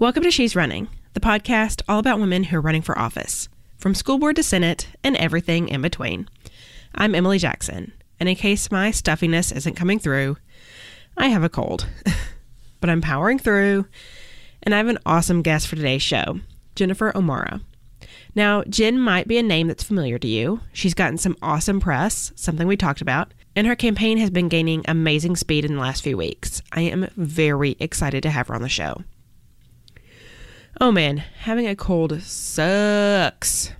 Welcome to She's Running, the podcast all about women who are running for office, from school board to Senate and everything in between. I'm Emily Jackson, and in case my stuffiness isn't coming through, I have a cold. but I'm powering through, and I have an awesome guest for today's show, Jennifer O'Mara. Now, Jen might be a name that's familiar to you. She's gotten some awesome press, something we talked about, and her campaign has been gaining amazing speed in the last few weeks. I am very excited to have her on the show. Oh man, having a cold sucks.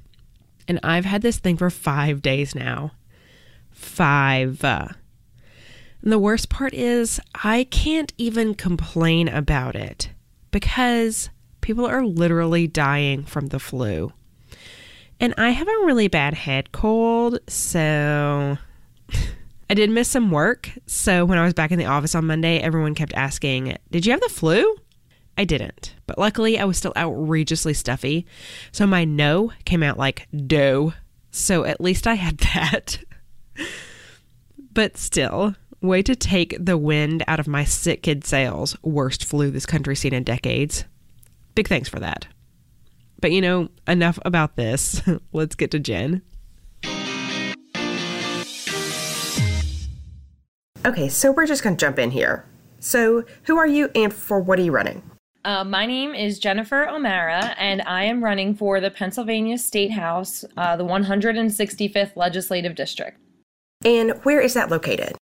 And I've had this thing for five days now. Five. And the worst part is, I can't even complain about it because people are literally dying from the flu. And I have a really bad head cold, so I did miss some work. So when I was back in the office on Monday, everyone kept asking, Did you have the flu? I didn't, but luckily I was still outrageously stuffy. So my no came out like dough. So at least I had that. but still, way to take the wind out of my sick kid sails. Worst flu this country's seen in decades. Big thanks for that. But you know, enough about this. Let's get to Jen. Okay, so we're just going to jump in here. So, who are you and for what are you running? Uh, my name is Jennifer O'Mara, and I am running for the Pennsylvania State House, uh, the 165th Legislative District. And where is that located?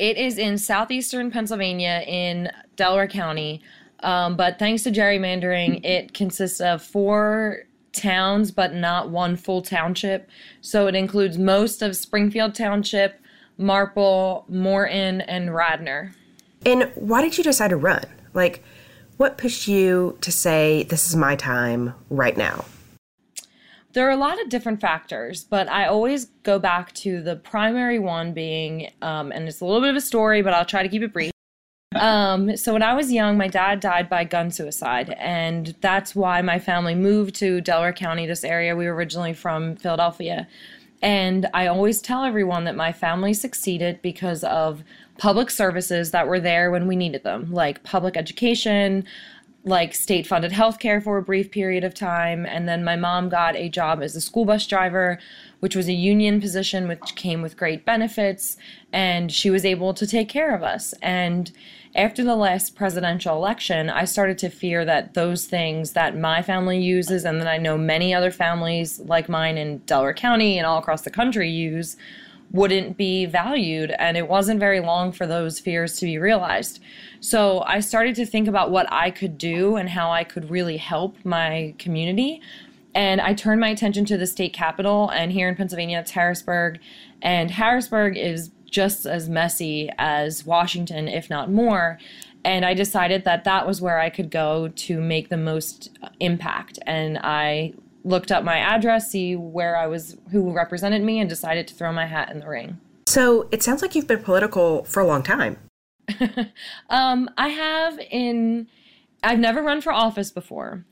It is in southeastern Pennsylvania in Delaware County. Um, but thanks to gerrymandering, it consists of four towns, but not one full township. So it includes most of Springfield Township, Marple, Morton, and Radnor. And why did you decide to run? Like, what pushed you to say, this is my time right now? There are a lot of different factors, but I always go back to the primary one being, um, and it's a little bit of a story, but I'll try to keep it brief. Um, so when I was young, my dad died by gun suicide, and that's why my family moved to Delaware County, this area. We were originally from Philadelphia. And I always tell everyone that my family succeeded because of public services that were there when we needed them, like public education, like state funded healthcare for a brief period of time. And then my mom got a job as a school bus driver, which was a union position, which came with great benefits. And she was able to take care of us. And after the last presidential election, I started to fear that those things that my family uses and that I know many other families like mine in Delaware County and all across the country use wouldn't be valued. And it wasn't very long for those fears to be realized. So I started to think about what I could do and how I could really help my community. And I turned my attention to the state capital, and here in Pennsylvania, it's Harrisburg. And Harrisburg is just as messy as Washington, if not more. And I decided that that was where I could go to make the most impact. And I looked up my address, see where I was, who represented me, and decided to throw my hat in the ring. So it sounds like you've been political for a long time. um, I have in, I've never run for office before.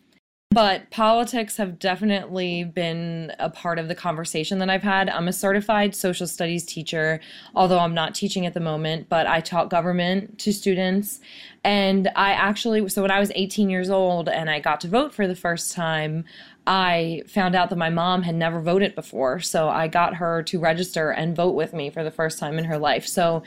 But politics have definitely been a part of the conversation that I've had. I'm a certified social studies teacher, although I'm not teaching at the moment, but I taught government to students. And I actually, so when I was 18 years old and I got to vote for the first time, I found out that my mom had never voted before. So I got her to register and vote with me for the first time in her life. So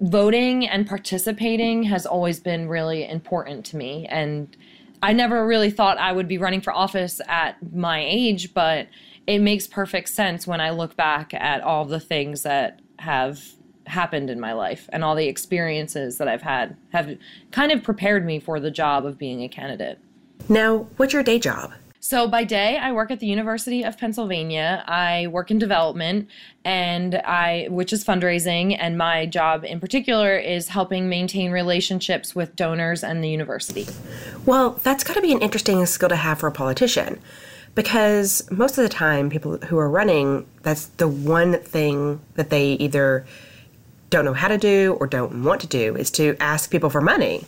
voting and participating has always been really important to me. And I never really thought I would be running for office at my age, but it makes perfect sense when I look back at all the things that have happened in my life and all the experiences that I've had have kind of prepared me for the job of being a candidate. Now, what's your day job? So by day, I work at the University of Pennsylvania. I work in development and I which is fundraising and my job in particular is helping maintain relationships with donors and the university. Well, that's got to be an interesting skill to have for a politician because most of the time people who are running that's the one thing that they either don't know how to do or don't want to do is to ask people for money.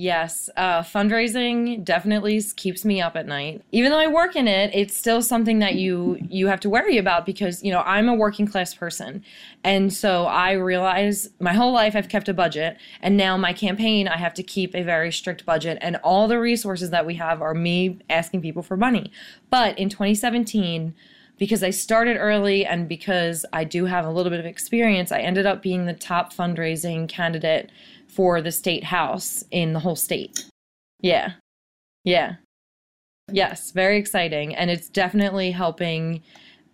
Yes, uh, fundraising definitely keeps me up at night. Even though I work in it, it's still something that you you have to worry about because you know I'm a working class person, and so I realize my whole life I've kept a budget, and now my campaign I have to keep a very strict budget, and all the resources that we have are me asking people for money. But in 2017 because I started early and because I do have a little bit of experience, I ended up being the top fundraising candidate for the state house in the whole state. Yeah. Yeah. Yes, very exciting. And it's definitely helping.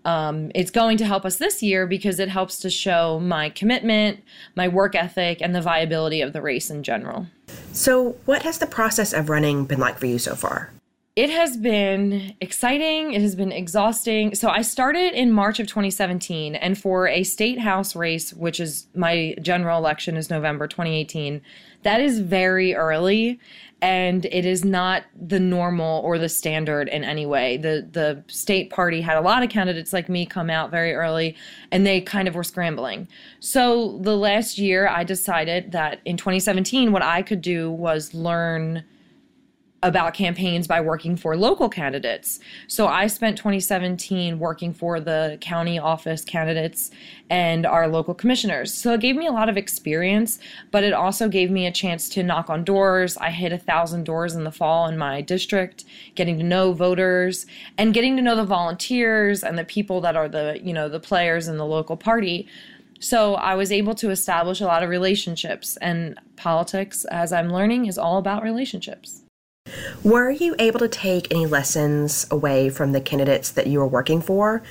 Um, it's going to help us this year because it helps to show my commitment, my work ethic, and the viability of the race in general. So, what has the process of running been like for you so far? It has been exciting. It has been exhausting. So I started in March of 2017, and for a state house race, which is my general election is November 2018, that is very early, and it is not the normal or the standard in any way. The the state party had a lot of candidates like me come out very early, and they kind of were scrambling. So the last year, I decided that in 2017, what I could do was learn about campaigns by working for local candidates. So I spent 2017 working for the county office candidates and our local commissioners. So it gave me a lot of experience, but it also gave me a chance to knock on doors. I hit a thousand doors in the fall in my district, getting to know voters and getting to know the volunteers and the people that are the, you know, the players in the local party. So I was able to establish a lot of relationships and politics as I'm learning is all about relationships. Were you able to take any lessons away from the candidates that you were working for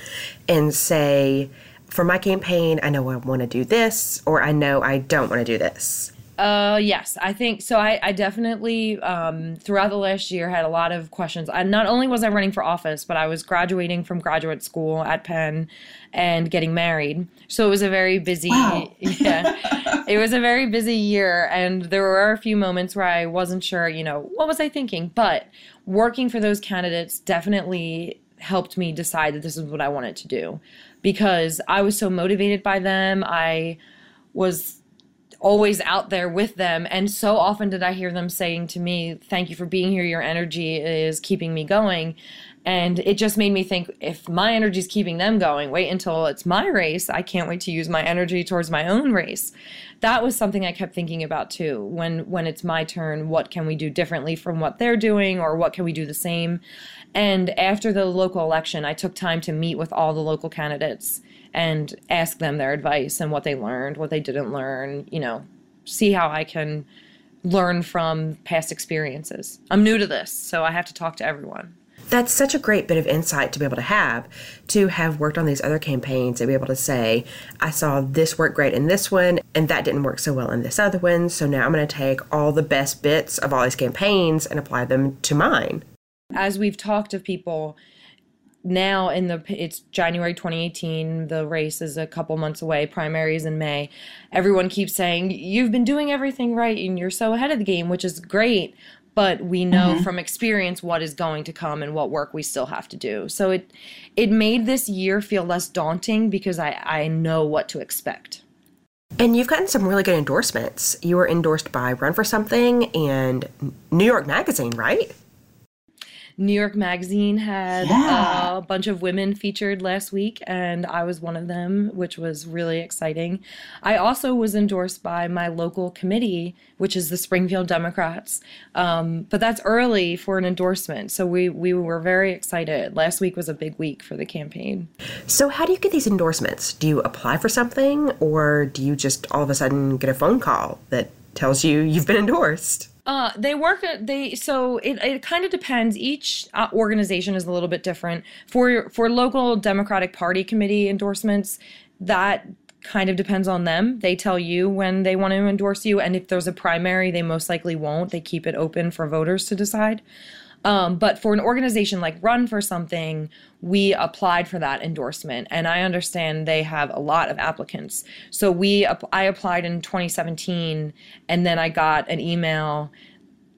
and say, for my campaign, I know I want to do this, or I know I don't want to do this? Uh, yes, I think so. I, I definitely, um, throughout the last year, had a lot of questions. I, not only was I running for office, but I was graduating from graduate school at Penn and getting married. So it was a very busy, wow. yeah, it was a very busy year. And there were a few moments where I wasn't sure, you know, what was I thinking? But working for those candidates definitely helped me decide that this is what I wanted to do because I was so motivated by them. I was always out there with them. And so often did I hear them saying to me, Thank you for being here. Your energy is keeping me going. And it just made me think if my energy is keeping them going, wait until it's my race. I can't wait to use my energy towards my own race. That was something I kept thinking about too. When when it's my turn, what can we do differently from what they're doing or what can we do the same? And after the local election, I took time to meet with all the local candidates and ask them their advice and what they learned, what they didn't learn, you know, see how I can learn from past experiences. I'm new to this, so I have to talk to everyone. That's such a great bit of insight to be able to have, to have worked on these other campaigns and be able to say, I saw this work great in this one, and that didn't work so well in this other one. So now I'm going to take all the best bits of all these campaigns and apply them to mine. As we've talked to people, now in the it's January 2018 the race is a couple months away primaries in May everyone keeps saying you've been doing everything right and you're so ahead of the game which is great but we know mm-hmm. from experience what is going to come and what work we still have to do so it it made this year feel less daunting because I I know what to expect and you've gotten some really good endorsements. You were endorsed by Run for Something and New York Magazine, right? New York Magazine had yeah. a bunch of women featured last week, and I was one of them, which was really exciting. I also was endorsed by my local committee, which is the Springfield Democrats, um, but that's early for an endorsement, so we we were very excited. Last week was a big week for the campaign. So, how do you get these endorsements? Do you apply for something, or do you just all of a sudden get a phone call that tells you you've been endorsed? Uh, they work. They so it, it kind of depends. Each uh, organization is a little bit different. For for local Democratic Party committee endorsements, that kind of depends on them. They tell you when they want to endorse you, and if there's a primary, they most likely won't. They keep it open for voters to decide. Um, but for an organization like Run for Something, we applied for that endorsement, and I understand they have a lot of applicants. So we, I applied in 2017, and then I got an email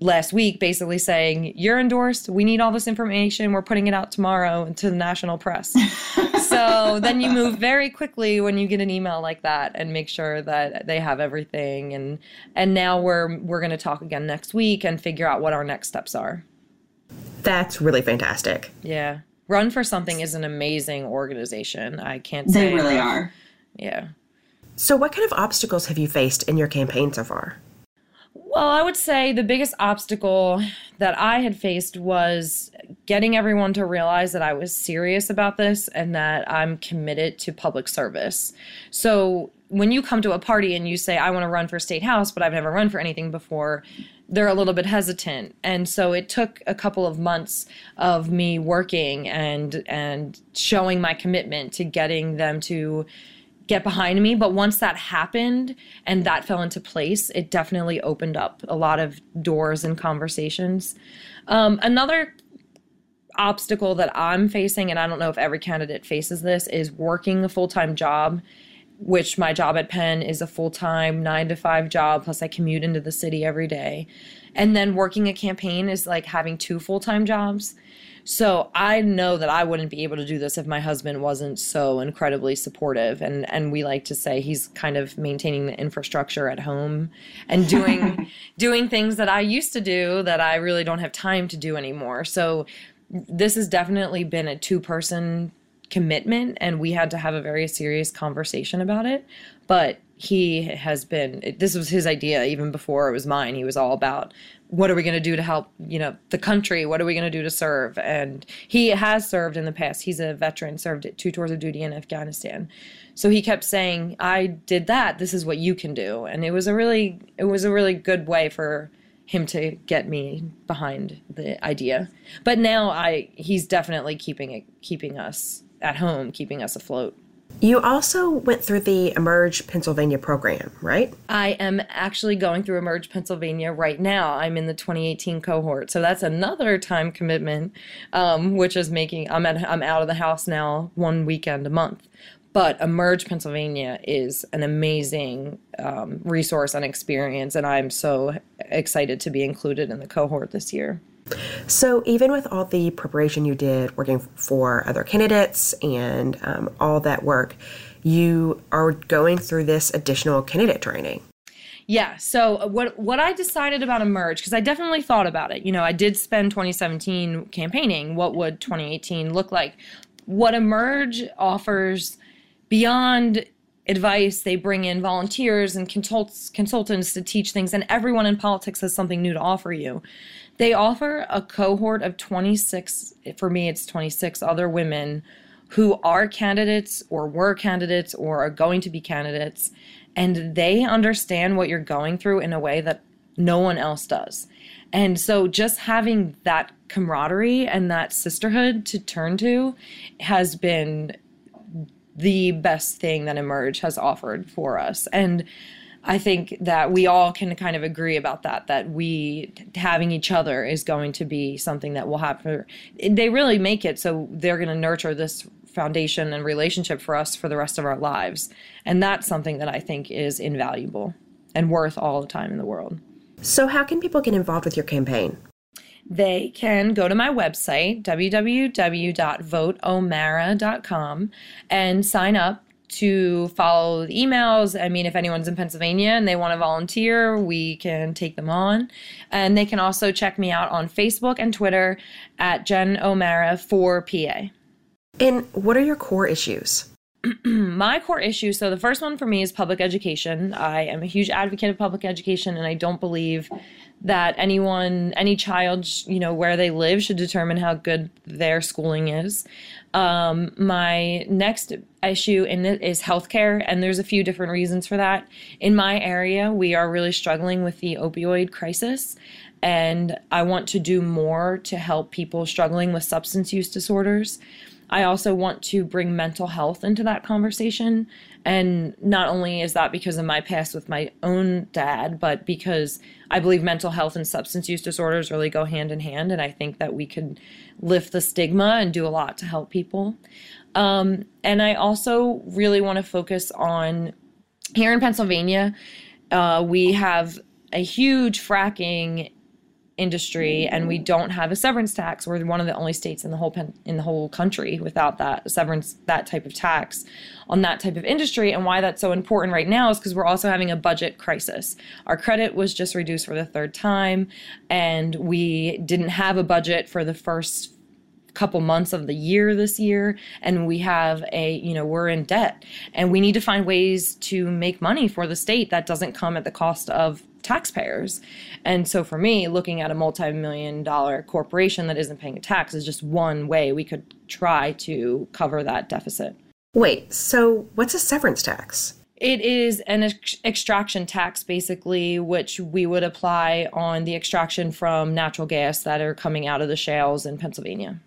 last week basically saying you're endorsed. We need all this information. We're putting it out tomorrow to the national press. So then you move very quickly when you get an email like that and make sure that they have everything and and now we're we're going to talk again next week and figure out what our next steps are that's really fantastic. Yeah. Run for something is an amazing organization. I can't say they really are. Yeah. So what kind of obstacles have you faced in your campaign so far? Well, I would say the biggest obstacle that I had faced was getting everyone to realize that I was serious about this and that I'm committed to public service. So, when you come to a party and you say, I want to run for state house, but I've never run for anything before, they're a little bit hesitant. And so it took a couple of months of me working and and showing my commitment to getting them to get behind me. But once that happened and that fell into place, it definitely opened up a lot of doors and conversations. Um, another obstacle that I'm facing, and I don't know if every candidate faces this, is working a full time job. Which my job at Penn is a full time nine to five job, plus I commute into the city every day. And then working a campaign is like having two full time jobs. So I know that I wouldn't be able to do this if my husband wasn't so incredibly supportive. And and we like to say he's kind of maintaining the infrastructure at home and doing doing things that I used to do that I really don't have time to do anymore. So this has definitely been a two person commitment and we had to have a very serious conversation about it. But he has been this was his idea even before it was mine. He was all about what are we going to do to help you know the country? What are we going to do to serve? And he has served in the past. He's a veteran served two tours of duty in afghanistan. So he kept saying i did that. This is what you can do. And it was a really it was a really good way for him to get me behind the idea. But now i he's definitely keeping it keeping us at home keeping us afloat you also went through the Emerge Pennsylvania program, right? I am actually going through Emerge Pennsylvania right now. I'm in the 2018 cohort, so that's another time commitment, um, which is making I'm at I'm out of the house now one weekend a month. But Emerge Pennsylvania is an amazing um, resource and experience, and I'm so excited to be included in the cohort this year. So, even with all the preparation you did working for other candidates and um, all that work, you are going through this additional candidate training. Yeah. So what what I decided about Emerge because I definitely thought about it. You know, I did spend 2017 campaigning. What would 2018 look like? What Emerge offers beyond advice, they bring in volunteers and consults, consultants to teach things, and everyone in politics has something new to offer you. They offer a cohort of 26, for me, it's 26 other women who are candidates or were candidates or are going to be candidates. And they understand what you're going through in a way that no one else does. And so just having that camaraderie and that sisterhood to turn to has been the best thing that Emerge has offered for us. And I think that we all can kind of agree about that, that we having each other is going to be something that will happen. They really make it so they're going to nurture this foundation and relationship for us for the rest of our lives. And that's something that I think is invaluable and worth all the time in the world. So, how can people get involved with your campaign? They can go to my website, www.voteomara.com, and sign up to follow the emails. I mean, if anyone's in Pennsylvania and they want to volunteer, we can take them on. And they can also check me out on Facebook and Twitter at Jen O'Mara for PA. And what are your core issues? my core issues so the first one for me is public education. I am a huge advocate of public education, and I don't believe that anyone, any child, you know, where they live should determine how good their schooling is. Um, my next issue in it is healthcare, and there's a few different reasons for that. In my area, we are really struggling with the opioid crisis, and I want to do more to help people struggling with substance use disorders. I also want to bring mental health into that conversation. And not only is that because of my past with my own dad, but because I believe mental health and substance use disorders really go hand in hand. And I think that we could lift the stigma and do a lot to help people. Um, and I also really want to focus on here in Pennsylvania, uh, we have a huge fracking industry and we don't have a severance tax. We're one of the only states in the whole pen, in the whole country without that severance that type of tax on that type of industry. And why that's so important right now is because we're also having a budget crisis. Our credit was just reduced for the third time and we didn't have a budget for the first couple months of the year this year and we have a you know we're in debt. And we need to find ways to make money for the state that doesn't come at the cost of taxpayers. And so for me, looking at a multi million dollar corporation that isn't paying a tax is just one way we could try to cover that deficit. Wait, so what's a severance tax? It is an ex- extraction tax, basically, which we would apply on the extraction from natural gas that are coming out of the shales in Pennsylvania.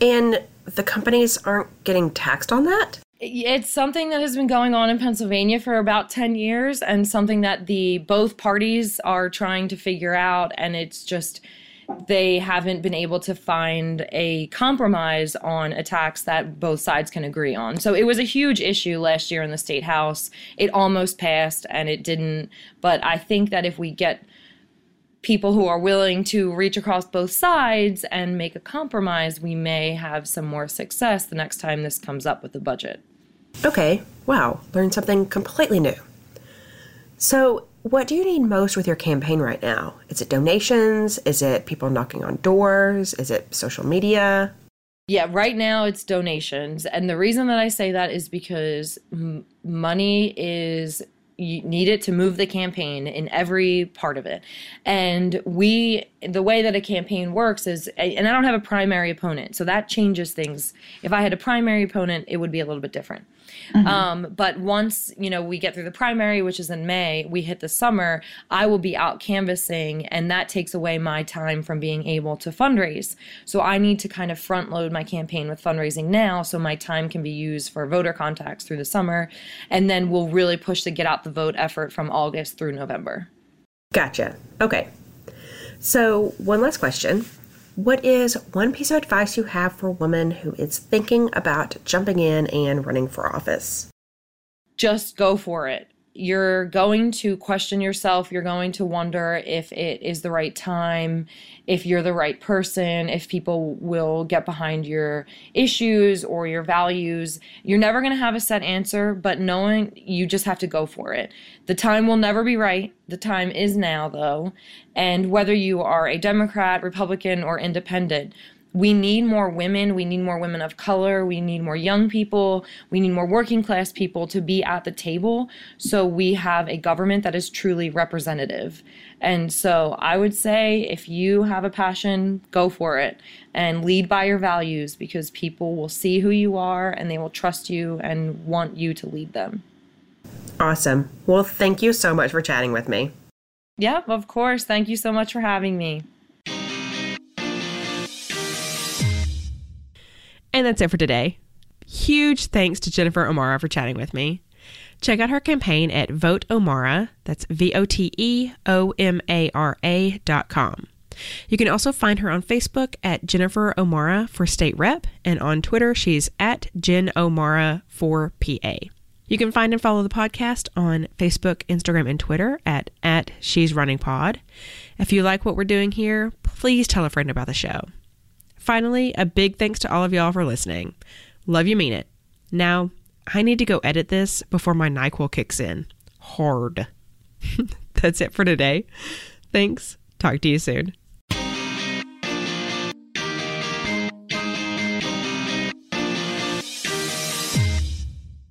And the companies aren't getting taxed on that? It's something that has been going on in Pennsylvania for about 10 years and something that the both parties are trying to figure out and it's just they haven't been able to find a compromise on a tax that both sides can agree on. So it was a huge issue last year in the state house. It almost passed and it didn't, but I think that if we get people who are willing to reach across both sides and make a compromise, we may have some more success the next time this comes up with the budget. Okay, wow, learned something completely new. So, what do you need most with your campaign right now? Is it donations? Is it people knocking on doors? Is it social media? Yeah, right now it's donations. And the reason that I say that is because m- money is you need it to move the campaign in every part of it. And we, the way that a campaign works is, and I don't have a primary opponent, so that changes things. If I had a primary opponent, it would be a little bit different. Mm-hmm. Um, but once you know we get through the primary, which is in May, we hit the summer. I will be out canvassing, and that takes away my time from being able to fundraise. So I need to kind of front load my campaign with fundraising now, so my time can be used for voter contacts through the summer, and then we'll really push the get out the vote effort from August through November. Gotcha. Okay. So one last question. What is one piece of advice you have for a woman who is thinking about jumping in and running for office? Just go for it you're going to question yourself. You're going to wonder if it is the right time, if you're the right person, if people will get behind your issues or your values. You're never going to have a set answer, but knowing you just have to go for it. The time will never be right. The time is now, though. And whether you are a Democrat, Republican, or independent, we need more women. We need more women of color. We need more young people. We need more working class people to be at the table so we have a government that is truly representative. And so I would say if you have a passion, go for it and lead by your values because people will see who you are and they will trust you and want you to lead them. Awesome. Well, thank you so much for chatting with me. Yep, of course. Thank you so much for having me. And that's it for today. Huge thanks to Jennifer O'Mara for chatting with me. Check out her campaign at Vote O'Mara, that's V O T E O M A R A dot com. You can also find her on Facebook at Jennifer O'Mara for state rep, and on Twitter, she's at Jen O'Mara for PA. You can find and follow the podcast on Facebook, Instagram, and Twitter at, at She's Running Pod. If you like what we're doing here, please tell a friend about the show. Finally, a big thanks to all of y'all for listening. Love you, mean it. Now, I need to go edit this before my NyQuil kicks in. Hard. That's it for today. Thanks. Talk to you soon.